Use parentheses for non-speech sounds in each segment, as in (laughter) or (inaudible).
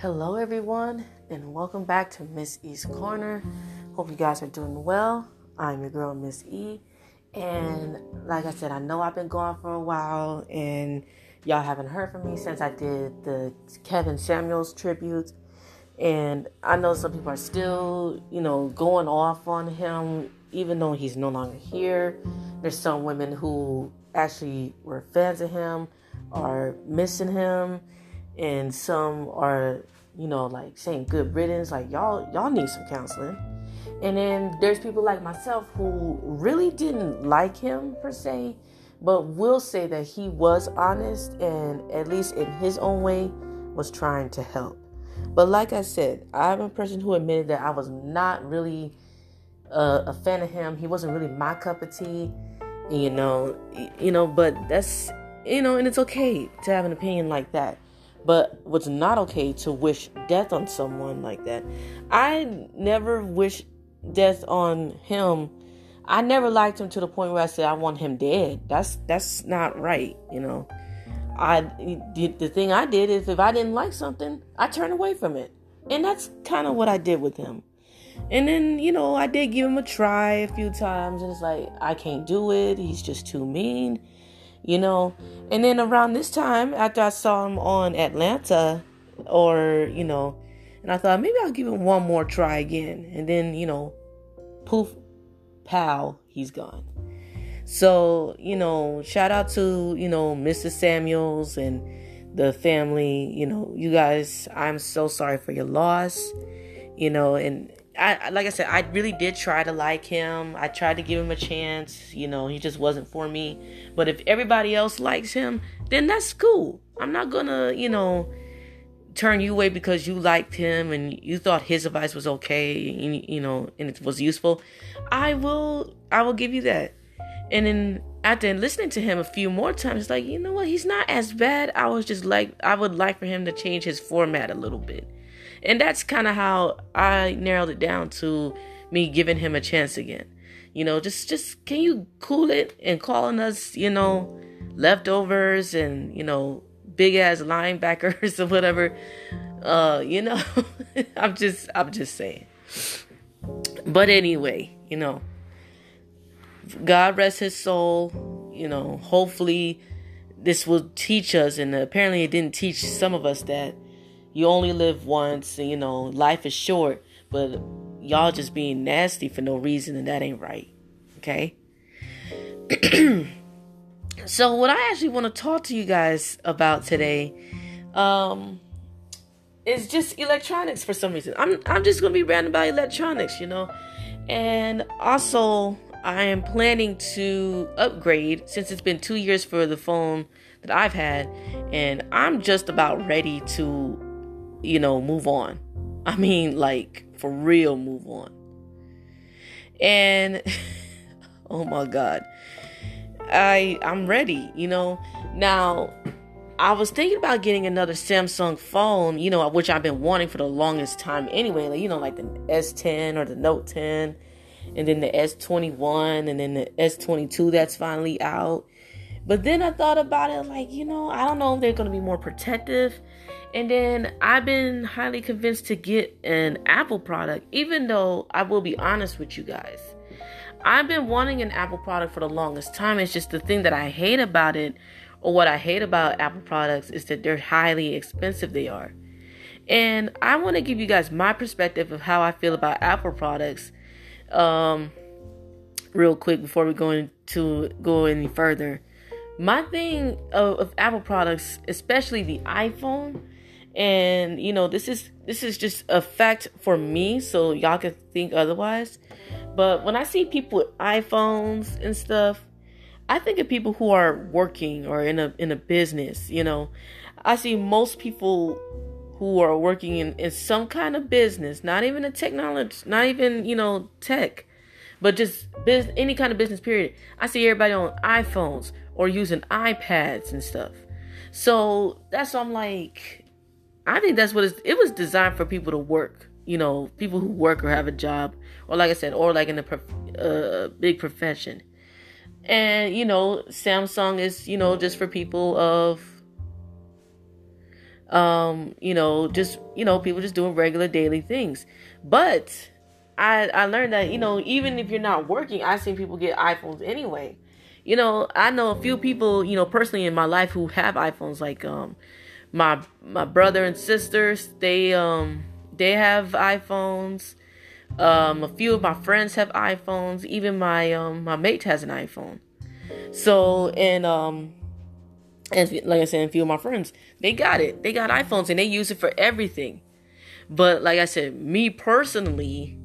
Hello, everyone, and welcome back to Miss E's Corner. Hope you guys are doing well. I'm your girl, Miss E, and like I said, I know I've been gone for a while, and y'all haven't heard from me since I did the Kevin Samuels tribute. And I know some people are still, you know, going off on him, even though he's no longer here. There's some women who actually were fans of him, are missing him and some are you know like saying good riddance like y'all y'all need some counseling. And then there's people like myself who really didn't like him per se but will say that he was honest and at least in his own way was trying to help. But like i said i'm a person who admitted that i was not really uh, a fan of him. He wasn't really my cup of tea you know you know but that's you know and it's okay to have an opinion like that but what's not okay to wish death on someone like that. I never wish death on him. I never liked him to the point where I said I want him dead. That's that's not right, you know. I did the thing I did is if I didn't like something, I turned away from it. And that's kind of what I did with him. And then, you know, I did give him a try a few times and it's like I can't do it. He's just too mean you know. And then around this time, after I saw him on Atlanta, or you know, and I thought maybe I'll give him one more try again. And then you know, poof, pow, he's gone. So you know, shout out to you know Mr. Samuels and the family. You know, you guys, I'm so sorry for your loss. You know, and I like I said, I really did try to like him. I tried to give him a chance. You know, he just wasn't for me. But if everybody else likes him, then that's cool. I'm not gonna, you know, turn you away because you liked him and you thought his advice was okay, and, you know, and it was useful. I will, I will give you that. And then after listening to him a few more times, it's like, you know what? He's not as bad. I was just like, I would like for him to change his format a little bit and that's kind of how I narrowed it down to me giving him a chance again. You know, just just can you cool it and calling us, you know, leftovers and, you know, big ass linebackers (laughs) or whatever. Uh, you know, (laughs) I'm just I'm just saying. But anyway, you know, God rest his soul, you know, hopefully this will teach us and apparently it didn't teach some of us that you only live once and you know life is short but y'all just being nasty for no reason and that ain't right okay? (clears throat) So what i actually want to talk to you guys about today um is just electronics for some reason. I'm i'm just gonna be random about electronics you know? And also i am planning to upgrade since it's been two years for the phone that i've had and i'm just about ready to you know, move on. I mean, like, for real, move on. And, (laughs) oh my God. I I'm ready, you know. Now, I was thinking about getting another Samsung phone, you know, which I've been wanting for the longest time anyway, like you know, like the S10 or the Note 10, and then the S21 and then the S22 that's finally out. But then I thought about it like, you know, I don't know if they're going to be more protective and then I've been highly convinced to get an Apple product, even though I will be honest with you guys. I've been wanting an Apple product for the longest time. It's just the thing that I hate about it, or what I hate about Apple products, is that they're highly expensive, they are. And I want to give you guys my perspective of how I feel about Apple products. Um, real quick before we go into go any further. My thing of, of Apple products, especially the iPhone, and you know this is this is just a fact for me so y'all can think otherwise. But when i see people with iphones and stuff i think of people who are working or in a in a business you know. I see most people who are working in, in some kind of business not even a technology not even you know tech but just any kind of business period. I see everybody on iphones or using ipads and stuff. So that's why i'm like I think that's what it was designed for people to work. You know, people who work or have a job, or like I said, or like in a prof- uh, big profession. And you know, Samsung is you know just for people of Um, you know, just you know, people just doing regular daily things. But I I learned that you know, even if you're not working, I've seen people get iPhones anyway. You know, I know a few people, you know, personally in my life who have iPhones, like um, my my brother and sisters. They um they have iPhones. Um, a few of my friends have iPhones. Even my um my mate has an iPhone. So and um and like I said, a few of my friends they got it. They got iPhones and they use it for everything. But like I said, me personally,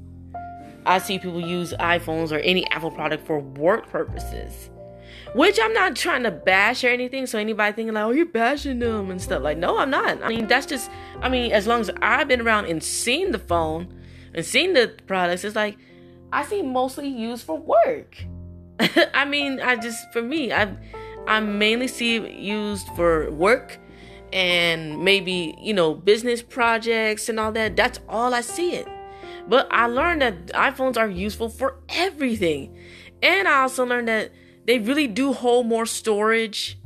I see people use iPhones or any Apple product for work purposes. Which I'm not trying to bash or anything. So anybody thinking like, oh, you're bashing them and stuff. Like, no, I'm not. I mean, that's just, I mean, as long as I've been around and seen the phone and seen the products, it's like, I see mostly used for work. (laughs) I mean, I just, for me, I, I mainly see used for work and maybe, you know, business projects and all that. That's all I see it. But I learned that iPhones are useful for everything. And I also learned that they really do hold more storage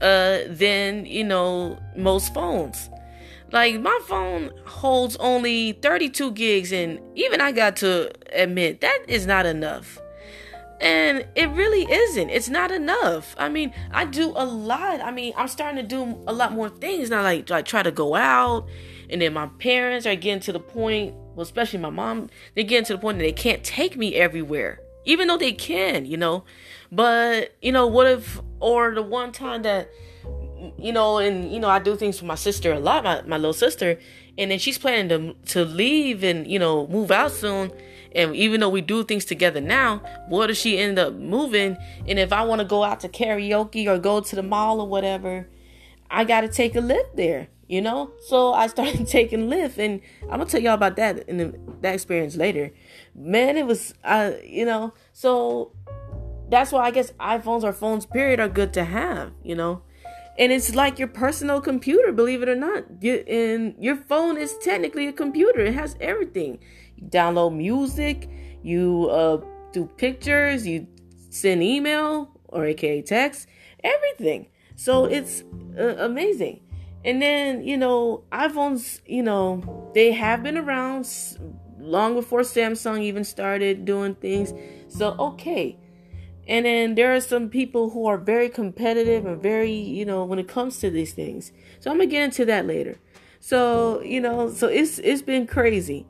uh, than you know most phones. Like my phone holds only 32 gigs, and even I got to admit that is not enough. And it really isn't. It's not enough. I mean, I do a lot. I mean, I'm starting to do a lot more things now. Like, like try to go out, and then my parents are getting to the point. Well, especially my mom, they're getting to the point that they can't take me everywhere, even though they can. You know, but, you know, what if, or the one time that, you know, and, you know, I do things for my sister a lot, my, my little sister, and then she's planning to, to leave and, you know, move out soon. And even though we do things together now, what if she end up moving? And if I want to go out to karaoke or go to the mall or whatever, I got to take a lift there, you know? So I started (laughs) taking Lyft, and I'm going to tell y'all about that in the, that experience later. Man, it was, uh, you know, so that's why I guess iPhones or phones, period, are good to have, you know? And it's like your personal computer, believe it or not. You, and your phone is technically a computer, it has everything. You download music, you uh, do pictures, you send email or aka text, everything. So it's uh, amazing. And then, you know, iPhones, you know, they have been around long before Samsung even started doing things. So, okay, and then there are some people who are very competitive and very, you know, when it comes to these things. So I'm gonna get into that later. So, you know, so it's it's been crazy.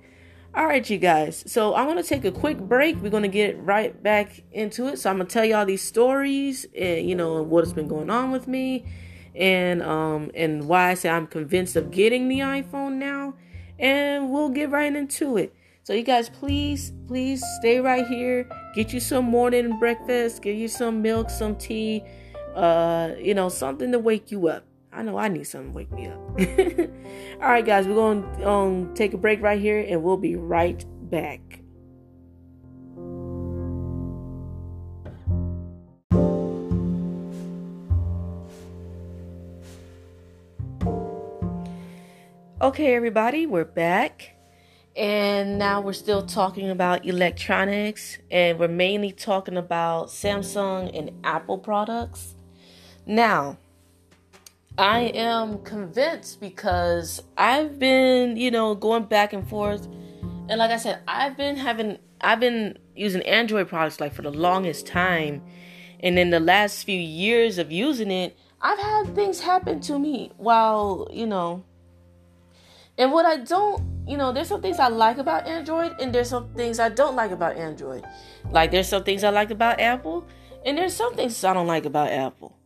All right, you guys. So I'm gonna take a quick break. We're gonna get right back into it. So I'm gonna tell y'all these stories and you know what's been going on with me and um and why I say I'm convinced of getting the iPhone now. And we'll get right into it. So you guys please, please stay right here. Get you some morning breakfast, get you some milk, some tea, uh, you know, something to wake you up. I know I need something to wake me up. (laughs) All right, guys, we're going to um, take a break right here and we'll be right back. Okay, everybody, we're back. And now we're still talking about electronics, and we're mainly talking about Samsung and Apple products. Now, I am convinced because I've been, you know, going back and forth. And like I said, I've been having, I've been using Android products like for the longest time. And in the last few years of using it, I've had things happen to me while, you know, and what I don't you know, there's some things I like about Android and there's some things I don't like about Android. Like there's some things I like about Apple and there's some things I don't like about Apple.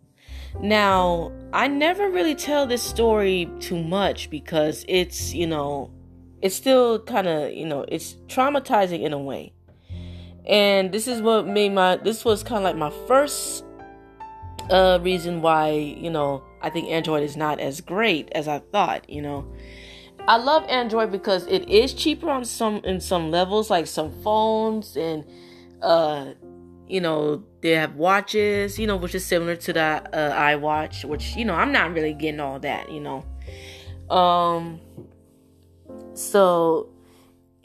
Now, I never really tell this story too much because it's, you know, it's still kind of, you know, it's traumatizing in a way. And this is what made my this was kind of like my first uh reason why, you know, I think Android is not as great as I thought, you know. I love Android because it is cheaper on some in some levels, like some phones and uh you know they have watches, you know, which is similar to the uh, iWatch, which you know I'm not really getting all that, you know. Um, so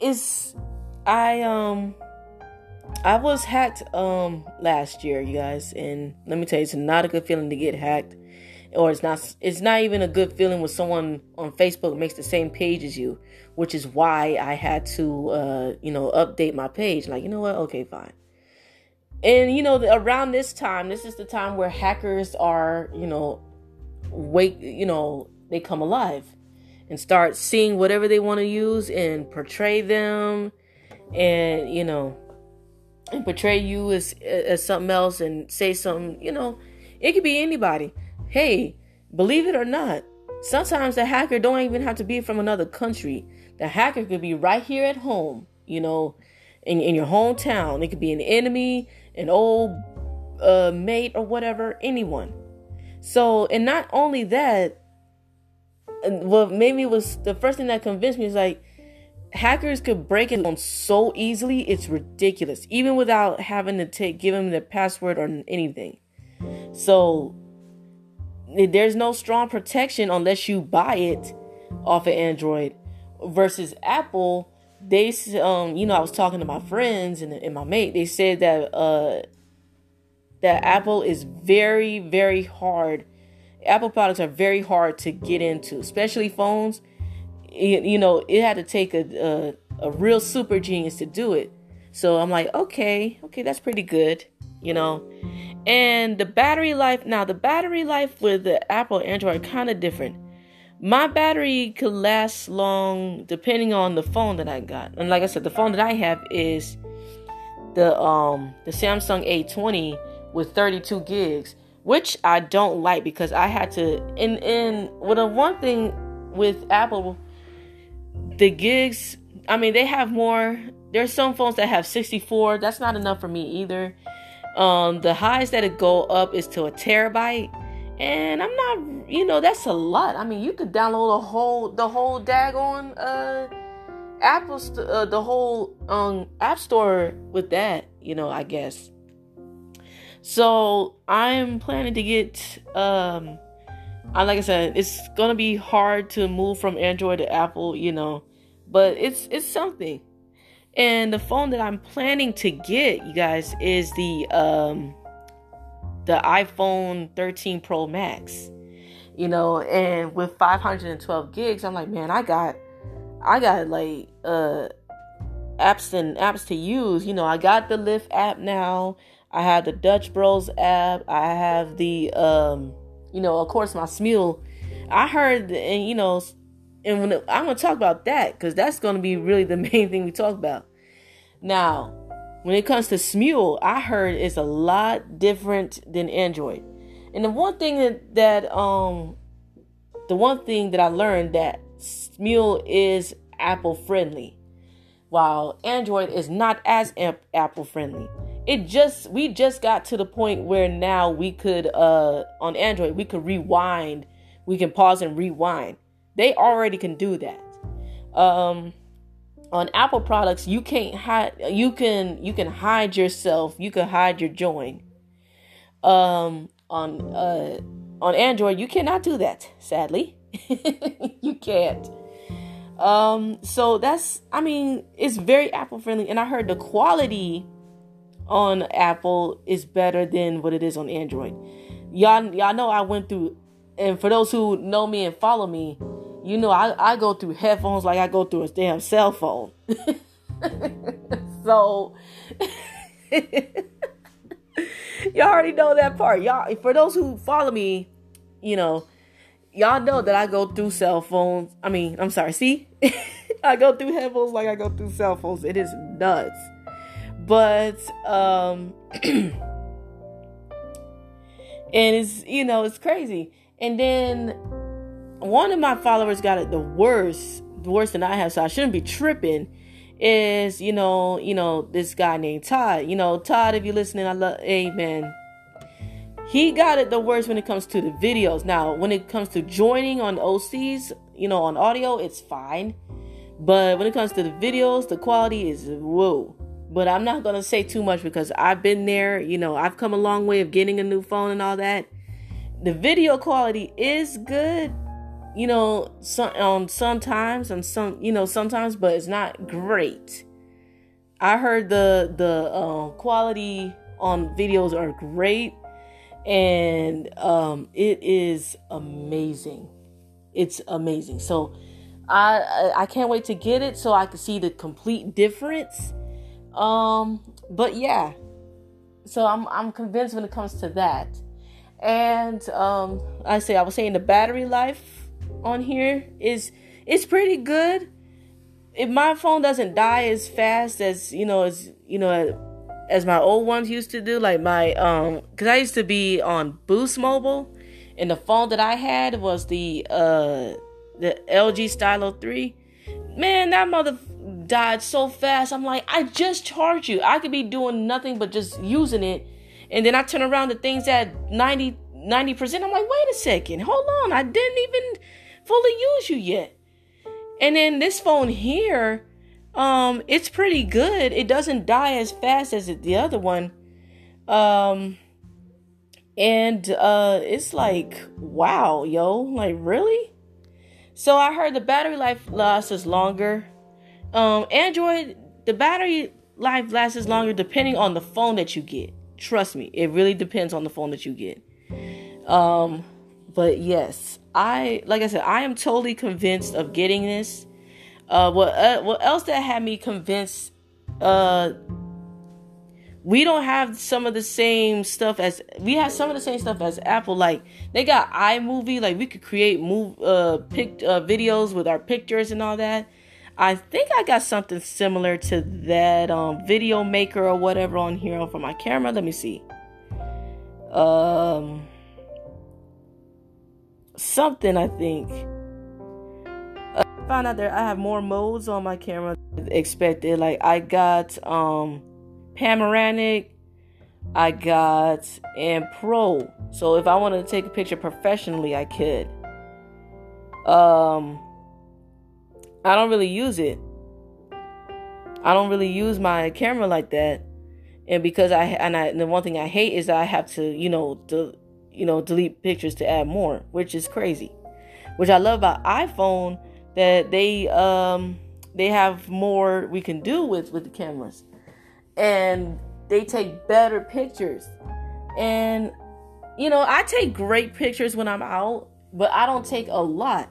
it's I um I was hacked um last year, you guys, and let me tell you, it's not a good feeling to get hacked or it's not it's not even a good feeling when someone on Facebook makes the same page as you, which is why I had to uh, you know update my page. Like you know what? Okay, fine. And you know around this time, this is the time where hackers are you know wake you know they come alive and start seeing whatever they want to use and portray them and you know and portray you as as something else and say something you know it could be anybody hey believe it or not sometimes the hacker don't even have to be from another country. The hacker could be right here at home you know in, in your hometown. It could be an enemy an old uh, mate or whatever anyone. So and not only that what made me was the first thing that convinced me is like hackers could break it on so easily it's ridiculous. Even without having to take give them the password or anything. So there's no strong protection unless you buy it off of android versus apple they um you know i was talking to my friends and, and my mate they said that uh that apple is very very hard apple products are very hard to get into especially phones you know, it had to take a, a, a real super genius to do it. So I'm like, okay, okay, that's pretty good, you know. And the battery life, now the battery life with the Apple Android kind of different. My battery could last long depending on the phone that I got. And like I said, the phone that I have is the um the Samsung A20 with 32 gigs, which I don't like because I had to and and well, the one thing with Apple the gigs, I mean, they have more. There's some phones that have 64. That's not enough for me either. Um, the highest that it go up is to a terabyte, and I'm not, you know, that's a lot. I mean, you could download the whole the whole daggone uh Apple st- uh, the whole um App Store with that, you know, I guess. So I'm planning to get um I like I said, it's gonna be hard to move from Android to Apple, you know, but it's it's something. And the phone that I'm planning to get, you guys, is the um the iPhone 13 Pro Max. You know, and with 512 gigs, I'm like, man, I got I got like uh apps and apps to use. You know, I got the Lyft app now. I have the Dutch Bros app. I have the um you know, of course, my Smule. I heard, and you know, and when it, I'm gonna talk about that because that's gonna be really the (laughs) main thing we talk about. Now, when it comes to Smule, I heard it's a lot different than Android. And the one thing that, that um, the one thing that I learned that Smule is Apple friendly, while Android is not as Apple friendly it just we just got to the point where now we could uh on android we could rewind we can pause and rewind they already can do that. Um on apple products you can't hide you can you can hide yourself. You can hide your join. Um on uh on android you cannot do that sadly. (laughs) You can't. Um so that's i mean it's very apple friendly and i heard the quality on Apple is better than what it is on Android. Y'all, y'all know I went through, and for those who know me and follow me, you know I, I go through headphones like I go through a damn cell phone. (laughs) so (laughs) y'all already know that part. Y'all, for those who follow me, you know, y'all know that I go through cell phones. I mean, I'm sorry. See, (laughs) I go through headphones like I go through cell phones. It is nuts. But um (clears throat) and it's you know, it's crazy. And then one of my followers got it the worst, the worse than I have, so I shouldn't be tripping. Is you know, you know, this guy named Todd. You know, Todd, if you're listening, I love man. He got it the worst when it comes to the videos. Now, when it comes to joining on OCs, you know, on audio, it's fine. But when it comes to the videos, the quality is whoa. But I'm not to say too much because I've been there. You know, I've come a long way of getting a new phone and all that. The video quality is good, you know, some, um, sometimes and some, you know, sometimes, but it's not great. I heard the the uh, quality on videos are great, and um, it is amazing. It's amazing. So I I can't wait to get it so I can see the complete difference. Um, but yeah, so I'm I'm convinced when it comes to that. And um, I say I was saying the battery life on here is it's pretty good. If my phone doesn't die as fast as you know as you know as my old ones used to do, like my um, because I used to be on Boost Mobile, and the phone that I had was the uh the LG Stylo three. Man, that mother died so fast. I'm like, I just charged you. I could be doing nothing but just using it, and then I turn around the things at 90 percent. I'm like, wait a second, hold on, I didn't even fully use you yet. And then this phone here um, it's pretty good. It doesn't die as fast as the other one. Um, and uh, it's like, wow, yo, like really? So I heard the battery life lasts longer. Um, Android, the battery life lasts longer depending on the phone that you get. Trust me, it really depends on the phone that you get. Um, but yes, I like I said, I am totally convinced of getting this. Uh, what uh, what else that had me convinced? Uh, we don't have some of the same stuff as we have some of the same stuff as Apple. Like they got iMovie, like we could create move uh pic uh, videos with our pictures and all that. I think I got something similar to that um video maker or whatever on here for my camera. Let me see. Um something I think found out that I have more modes on my camera expected. Like I got um panoramic, I got and pro. So if I wanted to take a picture professionally, I could. Um I don't really use it. I don't really use my camera like that. And because I and I and the one thing I hate is I have to, you know, to you know, delete pictures to add more, which is crazy. Which I love about iPhone that they um they have more we can do with with the cameras. And they take better pictures. And you know i take great pictures when i'm out but i don't take a lot.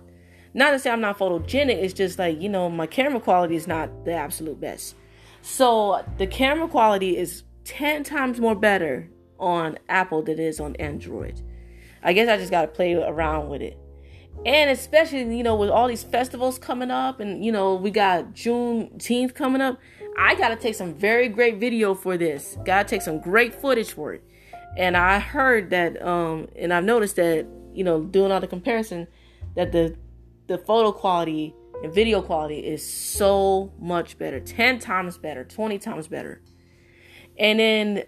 Not to say i'm not photogenic it's just like you know my camera quality is not the absolute best. So the camera quality is 10 times more better on apple than it is on android. I guess i just got to play around with it. And especially you know with all these festivals coming up and you know we got juneteenth coming up i gotta take some very great video for this. Gotta take some great footage for it. And i heard that um and i've noticed that you know doing all the comparison that the the photo quality and video quality is so much better. 10 times better 20 times better. And then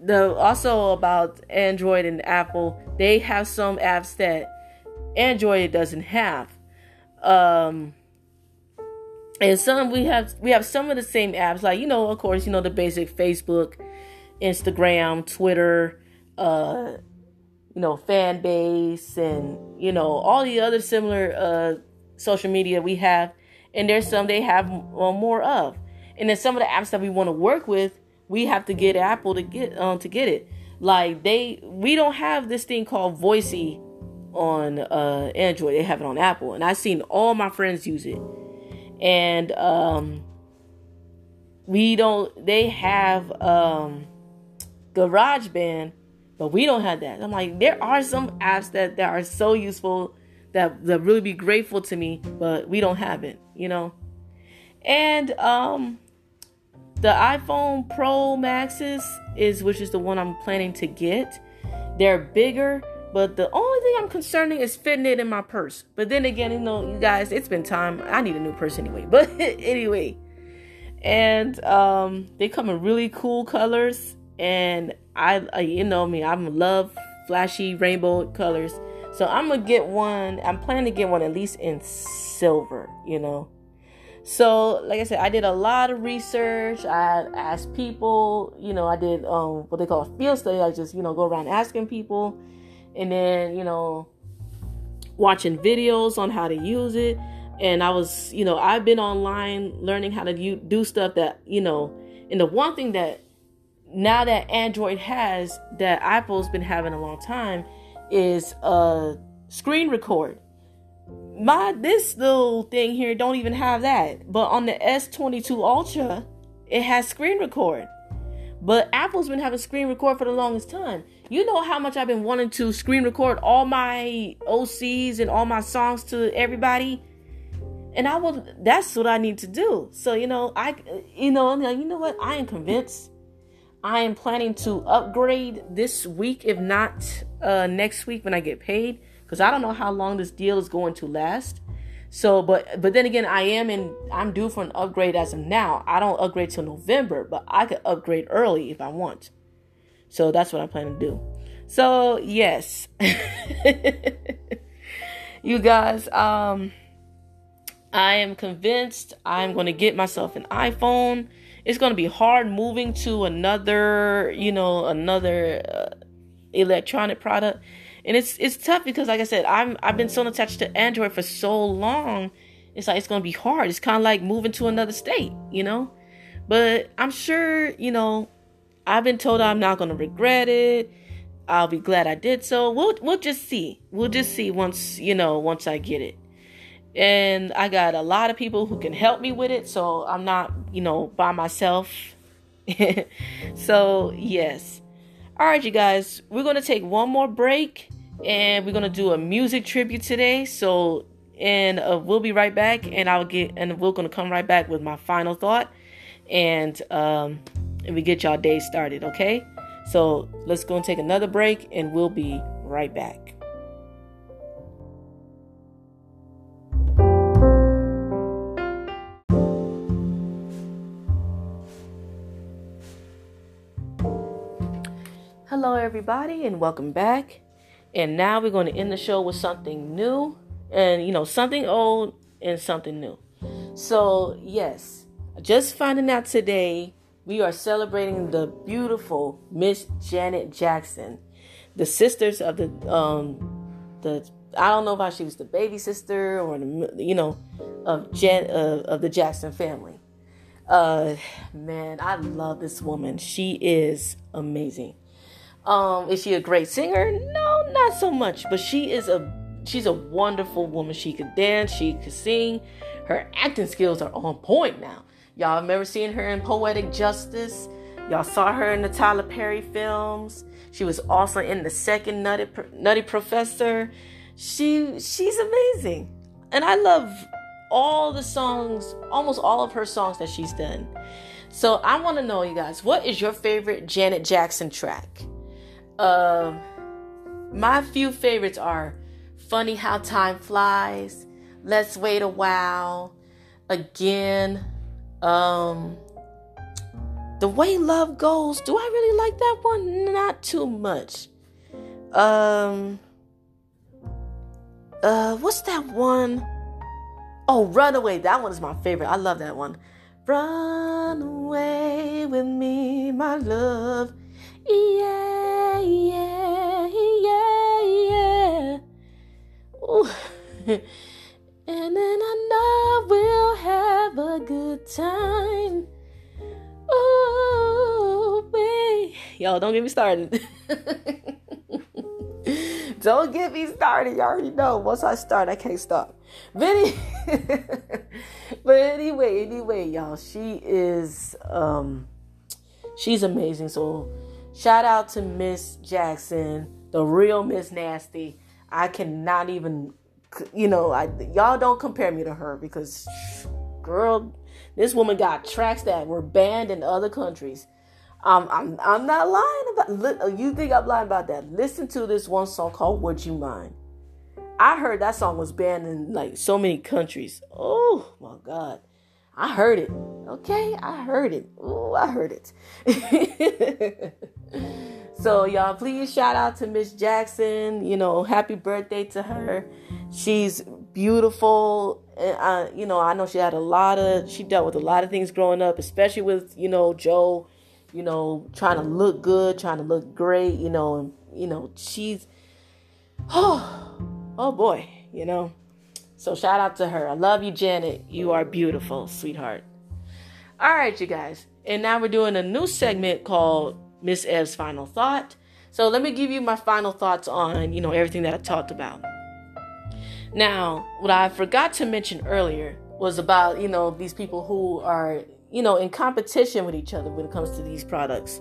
the also about android and apple they have some apps that Android doesn't have. Um, and some we have we have some of the same apps, like you know, of course, you know the basic Facebook, Instagram, Twitter, uh, you know, fan base, and you know all the other similar uh, social media we have. And there's some they have more of. And then some of the apps that we want to work with, we have to get Apple to get um, to get it. Like they, we don't have this thing called Voicey on uh, Android. They have it on Apple, and I've seen all my friends use it. And um, we don't. They have um, GarageBand, but we don't have that. I'm like, there are some apps that that are so useful that that really be grateful to me, but we don't have it. You know, and um, the iPhone Pro Maxes is which is the one I'm planning to get. They're bigger but the only thing I'm concerning is fitting it in my purse. But then again, you know, you guys, it's been time. I need a new purse anyway. (laughs) But anyway, and um, they come in really cool colors. And I, I you know me, I'm love flashy rainbow colors. So I'm gonna get one. I'm planning to get one at least in silver. You know. So, like I said, I did a lot of research. I asked people, you know, I did um, what they call a field study. I just, you know, go around asking people and then you know watching videos on how to use it and i was you know i've been online learning how to do stuff that you know and the one thing that now that Android has that Apple's been having a long time is a screen record. My this little thing here don't even have that, but on the S22 Ultra, it has screen record. But Apple's been having screen record for the longest time. You know how much I've been wanting to screen record all my OCs and all my songs to everybody. And I will that's what I need to do. So, you know, I you know, I'm like, you know what? I am convinced I am planning to upgrade this week if not uh next week when I get paid because I don't know how long this deal is going to last. So, but but then again, I am in. I'm due for an upgrade as of now. I don't upgrade till November, but I could upgrade early if I want. So that's what I plan to do. So yes, (laughs) you guys. Um, I am convinced I'm going to get myself an iPhone. It's going to be hard moving to another, you know, another uh, electronic product and it's it's tough because like I said, I'm I've been so attached to Android for so long. It's like it's gonna be hard. It's kind of like moving to another state, you know. But I'm sure, you know, I've been told I'm not gonna regret it. I'll be glad I did so. We'll we'll just see. We'll just see once you know once I get it. And I got a lot of people who can help me with it, so I'm not you know by myself. (laughs) so yes. All right, you guys, we're gonna take one more break and we're gonna do a music tribute today. So, and uh, we'll be right back, and I'll get, and we're gonna come right back with my final thought, and um, and we get y'all day started. Okay, so let's go and take another break, and we'll be right back. Hello, everybody, and welcome back. And now we're going to end the show with something new and, you know, something old and something new. So, yes, just finding out today, we are celebrating the beautiful Miss Janet Jackson, the sisters of the, um, the, I don't know if she was the baby sister or the, you know, of Jan, uh, of the Jackson family. Uh, man, I love this woman. She is amazing. Um, is she a great singer? No, not so much. But she is a she's a wonderful woman. She could dance, she could sing. Her acting skills are on point now. Y'all remember seeing her in Poetic Justice? Y'all saw her in the Tyler Perry films. She was also in the second Nutty, Nutty Professor. She she's amazing, and I love all the songs, almost all of her songs that she's done. So I want to know, you guys, what is your favorite Janet Jackson track? Um, my few favorites are Funny How Time Flies, Let's Wait a While, Again, um, The Way Love Goes. Do I really like that one? Not too much. Um, uh, what's that one? Oh, Runaway. That one is my favorite. I love that one. Run away with me, my love. Yeah, yeah, yeah, yeah. Ooh. (laughs) and then I know we'll have a good time. Ooh. Yo, don't get me started. (laughs) don't get me started. You already know. Once I start, I can't stop. But, (laughs) but anyway, anyway, y'all, she is um she's amazing. So Shout out to Miss Jackson, the real Miss Nasty. I cannot even, you know, I, y'all don't compare me to her because, girl, this woman got tracks that were banned in other countries. Um, I'm I'm not lying about. You think I'm lying about that? Listen to this one song called "Would You Mind." I heard that song was banned in like so many countries. Oh my god. I heard it. Okay, I heard it. Oh, I heard it. (laughs) so y'all, please shout out to Miss Jackson. You know, happy birthday to her. She's beautiful. Uh, you know, I know she had a lot of. She dealt with a lot of things growing up, especially with you know Joe. You know, trying to look good, trying to look great. You know, and you know she's. (sighs) Oh, oh boy. You know. So shout out to her. I love you, Janet. You are beautiful, sweetheart. All right, you guys. and now we're doing a new segment called Miss Ev's Final Thought. So let me give you my final thoughts on, you know, everything that I talked about. Now, what I forgot to mention earlier was about, you know, these people who are, you know, in competition with each other when it comes to these products.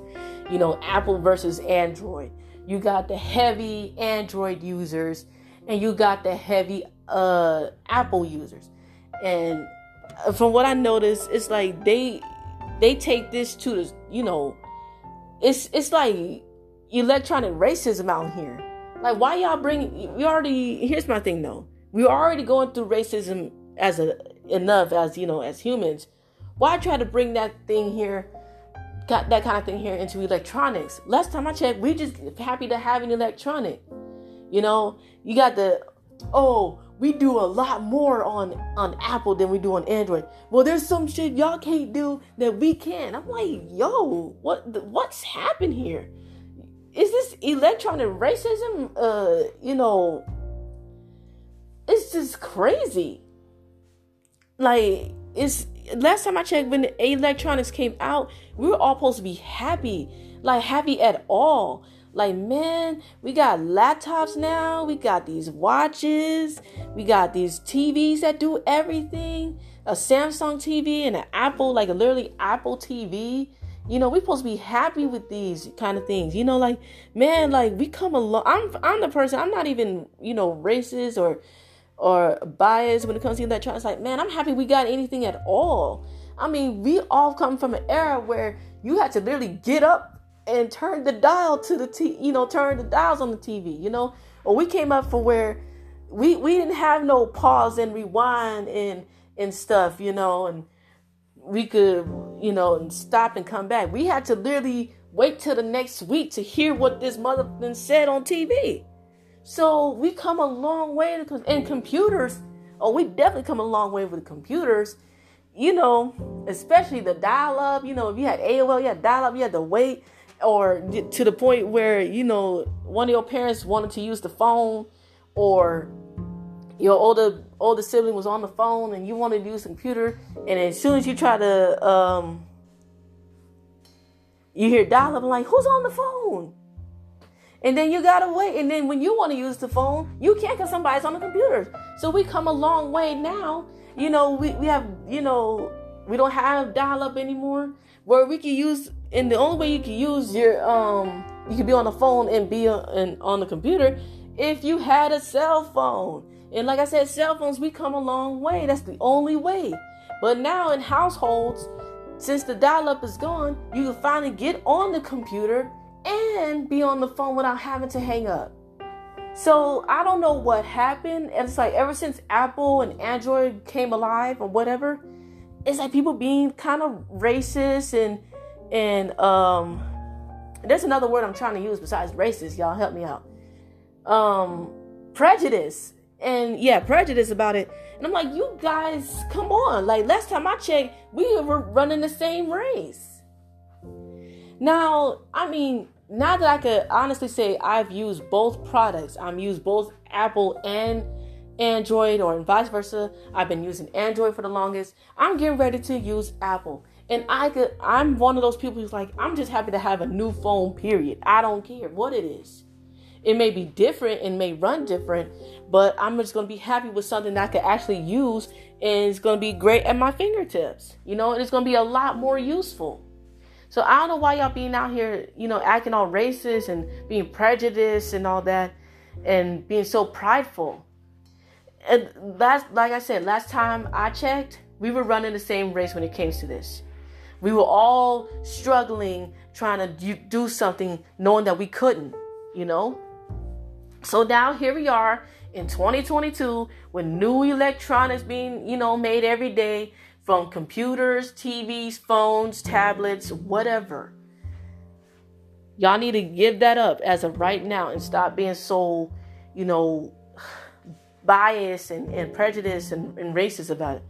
You know, Apple versus Android. You got the heavy Android users and you got the heavy uh Apple users. And from what I noticed, it's like they they take this to the, you know, it's it's like electronic racism out here. Like, why y'all bring? We already. Here's my thing, though. We're already going through racism as a enough as you know as humans. Why try to bring that thing here? Got that kind of thing here into electronics. Last time I checked, we just happy to have an electronic. You know, you got the oh, we do a lot more on on Apple than we do on Android. Well, there's some shit y'all can't do that we can. I'm like, yo, what what's happened here? Is this electronic racism? Uh, you know, it's just crazy. Like, it's last time I checked when electronics came out, we were all supposed to be happy, like happy at all. Like, man, we got laptops now. We got these watches. We got these TVs that do everything. A Samsung TV and an Apple, like literally Apple TV. You know, we're supposed to be happy with these kind of things. You know, like, man, like we come along. I'm I'm the person, I'm not even, you know, racist or or biased when it comes to electronics. Like, man, I'm happy we got anything at all. I mean, we all come from an era where you had to literally get up and turn the dial to the t you know turn the dials on the tv you know? Or we came up for where we we didn't have no pause and rewind and and stuff you know? And we could you know and stop and come back. We had to literally wait till the next week to hear what this mother said on tv so we come a long way in computers oh we definitely come a long way with computers. You know especially the dial up you know if you had aol you had dial up you had to wait or to the point where you know one of your parents wanted to use the phone or your older older sibling was on the phone and you wanted to use computer and as soon as you try to um you hear dial up like who's on the phone? And then you gotta wait and then when you want to use the phone you can't because somebody's on the computer. So we come a long way now. You know we, we have you know we don't have dial up anymore where we can use and the only way you can use your um you can be on the phone and be on, on the computer if you had a cell phone. And like i said cell phones we come a long way. That's the only way. But now in households since the dial-up is gone you can finally get on the computer and be on the phone without having to hang up. So I don't know what happened. It's like ever since Apple and Android came alive or whatever, it's like people being kind of racist and and um there's another word I'm trying to use besides racist. Y'all help me out. Um, prejudice and yeah, prejudice about it. And I'm like, you guys, come on! Like last time I checked, we were running the same race. Now, I mean, now that I could honestly say I've used both products, I'm used both Apple and Android or vice versa. I've been using Android for the longest. I'm getting ready to use Apple. And I could I'm one of those people who's like, I'm just happy to have a new phone, period. I don't care what it is. It may be different and may run different, but I'm just gonna be happy with something that I could actually use and it's gonna be great at my fingertips. You know, and it's gonna be a lot more useful. So I don't know why y'all being out here, you know, acting all racist and being prejudiced and all that and being so prideful. And last like I said, last time I checked, we were running the same race when it came to this. We were all struggling, trying to do something, knowing that we couldn't, you know? So now here we are in 2022 with new electronics being, you know, made every day from computers, TVs, phones, tablets, whatever. Y'all need to give that up as of right now and stop being so, you know, (sighs) biased and, and prejudiced and, and racist about it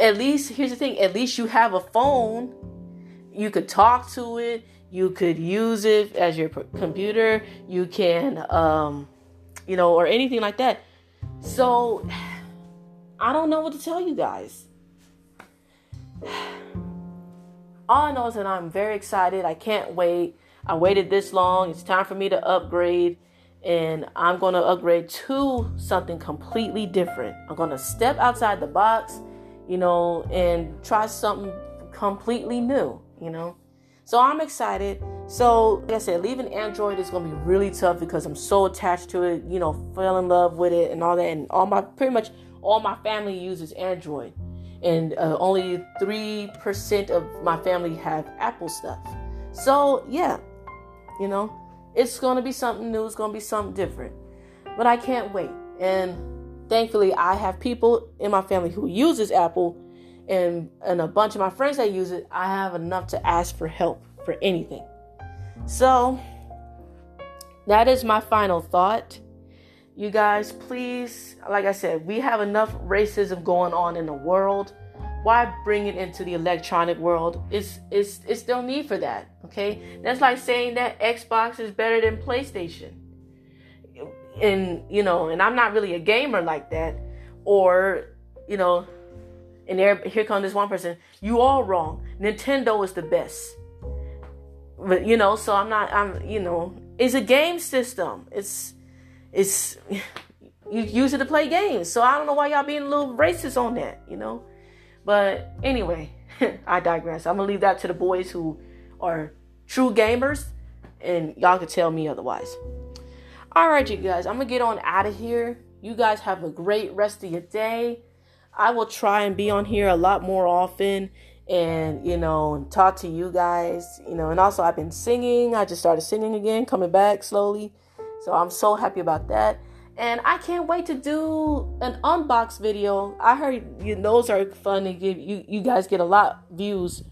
at least here's the thing at least you have a phone you could talk to it you could use it as your computer you can um you know or anything like that so (sighs) i don't know what to tell you guys (sighs) all I know is that I'm very excited. I can't wait. I waited this long. It's time for me to upgrade. And I'm going to upgrade to something completely different. I'm going to step outside the box, you know, and try something completely new, you know. So I'm excited. So, like I said, leaving Android is going to be really tough because I'm so attached to it, you know, fell in love with it and all that. And all my, pretty much all my family uses Android and uh, only 3% of my family have Apple stuff. So, yeah, you know, it's going to be something new, it's going to be something different. But I can't wait. And thankfully, I have people in my family who uses Apple and and a bunch of my friends that use it. I have enough to ask for help for anything. So, that is my final thought you guys, please, like I said, we have enough racism going on in the world. Why bring it into the electronic world? It's it's it's still need for that. Okay, that's like saying that Xbox is better than PlayStation. And you know, and I'm not really a gamer like that. Or you know, and there here comes this one person. You all wrong. Nintendo is the best. But you know, so I'm not. I'm you know, it's a game system. It's it's (laughs) you use it to play games. So I don't know why y'all being a little racist on that, you know. But anyway, (laughs) I digress. I'm gonna leave that to the boys who are true gamers, and y'all can tell me otherwise. All right, you guys, I'm gonna get on out of here. You guys have a great rest of your day. I will try and be on here a lot more often and you know talk to you guys you know and also i've been singing i just started singing again coming back slowly so I'm so happy about that. And I can't wait to do an unbox video. I heard you, those are fun to give you. You guys get a lot of views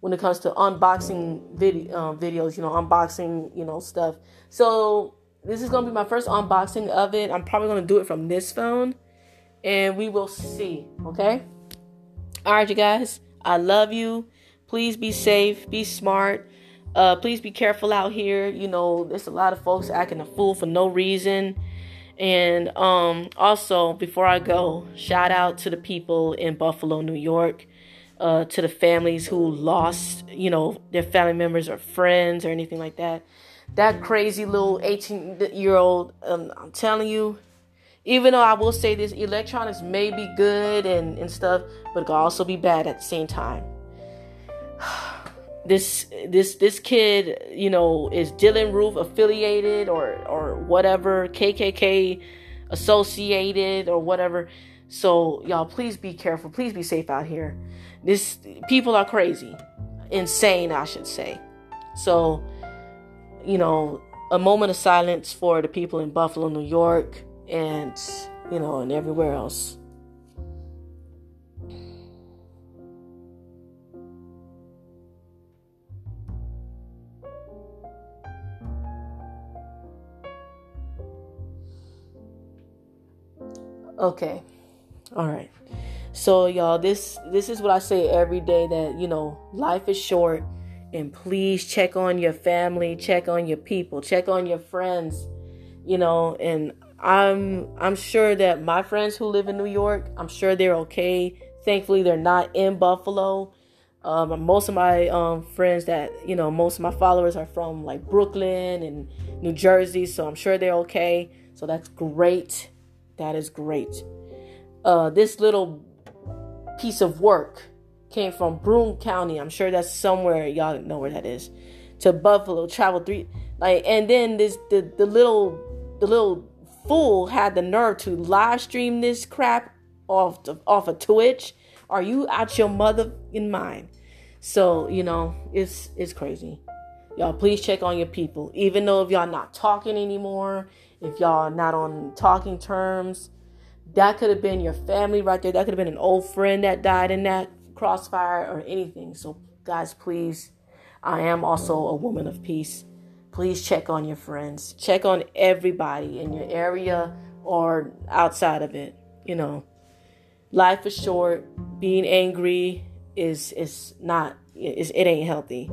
when it comes to unboxing video um, videos. You know, unboxing you know stuff. So this is gonna be my first unboxing of it. I'm probably gonna do it from this phone, and we will see. Okay. All right, you guys. I love you. Please be safe. Be smart. Uh, please be careful out here. You know, there's a lot of folks acting a fool for no reason. And um, also, before I go, shout out to the people in Buffalo, New York, uh, to the families who lost, you know, their family members or friends or anything like that. That crazy little 18 year old, um, I'm telling you, even though I will say this, electronics may be good and, and stuff, but it can also be bad at the same time (sighs) this this this kid, you know, is Dylann Roof affiliated or or whatever, KKK associated or whatever. So y'all, please be careful. Please be safe out here. This people are crazy, insane, I should say. So, you know, a moment of silence for the people in Buffalo, New York, and you know, and everywhere else. Okay. All right. So y'all, this this is what I say every day that, you know, life is short and please check on your family, check on your people, check on your friends, you know, and I'm I'm sure that my friends who live in New York, I'm sure they're okay. Thankfully, they're not in Buffalo. Um, most of my um, friends that you know, most of my followers are from like Brooklyn and New Jersey, so I'm sure they're okay. So that's great. That is great. Uh, this little piece of work came from Broome County. I'm sure that's somewhere y'all know where that is. To Buffalo, traveled three like, and then this the the little the little fool had the nerve to live stream this crap off the, off of Twitch. Are you out your mother in mind? So you know it's it's crazy. Y'all please check on your people. Even though if y'all not talking anymore, if y'all not on talking terms, that could have been your family right there. That could have been an old friend that died in that crossfire or anything. So, guys, please, I am also a woman of peace. Please check on your friends. Check on everybody in your area or outside of it. You know, life is short. Being angry is is not is it ain't healthy.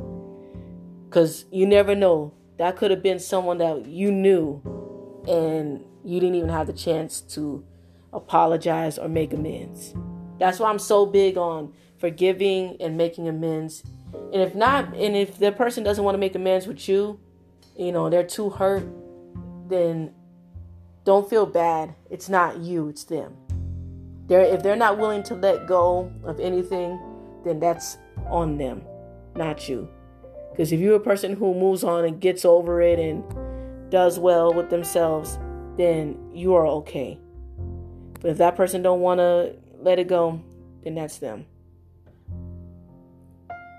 Cause you never know. That could have been someone that you knew and you didn't even have the chance to apologize or make amends. That's why I'm so big on forgiving and making amends And if not, and if the person doesn't want to make amends with you, you know, they're too hurt, then don't feel bad. It's not you, it's them. They're, if they're not willing to let go of anything, then that's on them, not you. Because if you're a person who moves on and gets over it and does well with themselves, then you are okay. But if that person don't want to let it go, then that's them.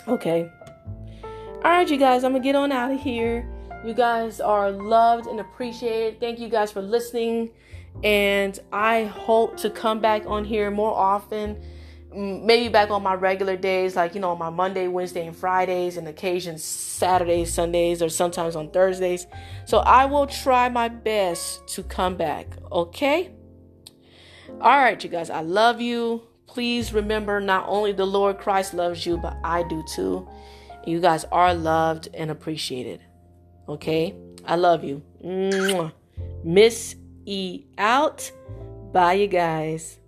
Okay. All right, you guys, I'm going to get on out of here. You guys are loved and appreciated. Thank you guys for listening. And I hope to come back on here more often. Maybe back on my regular days, like, you know, my Monday, Wednesday, and Fridays, and occasions Saturdays, Sundays, or sometimes on Thursdays. So I will try my best to come back. Okay? All right, you guys, I love you please remember not only the Lord Christ loves you, but I do too. You guys are loved and appreciated. Okay? I love you. Mwah. Miss E out. Bye, you guys.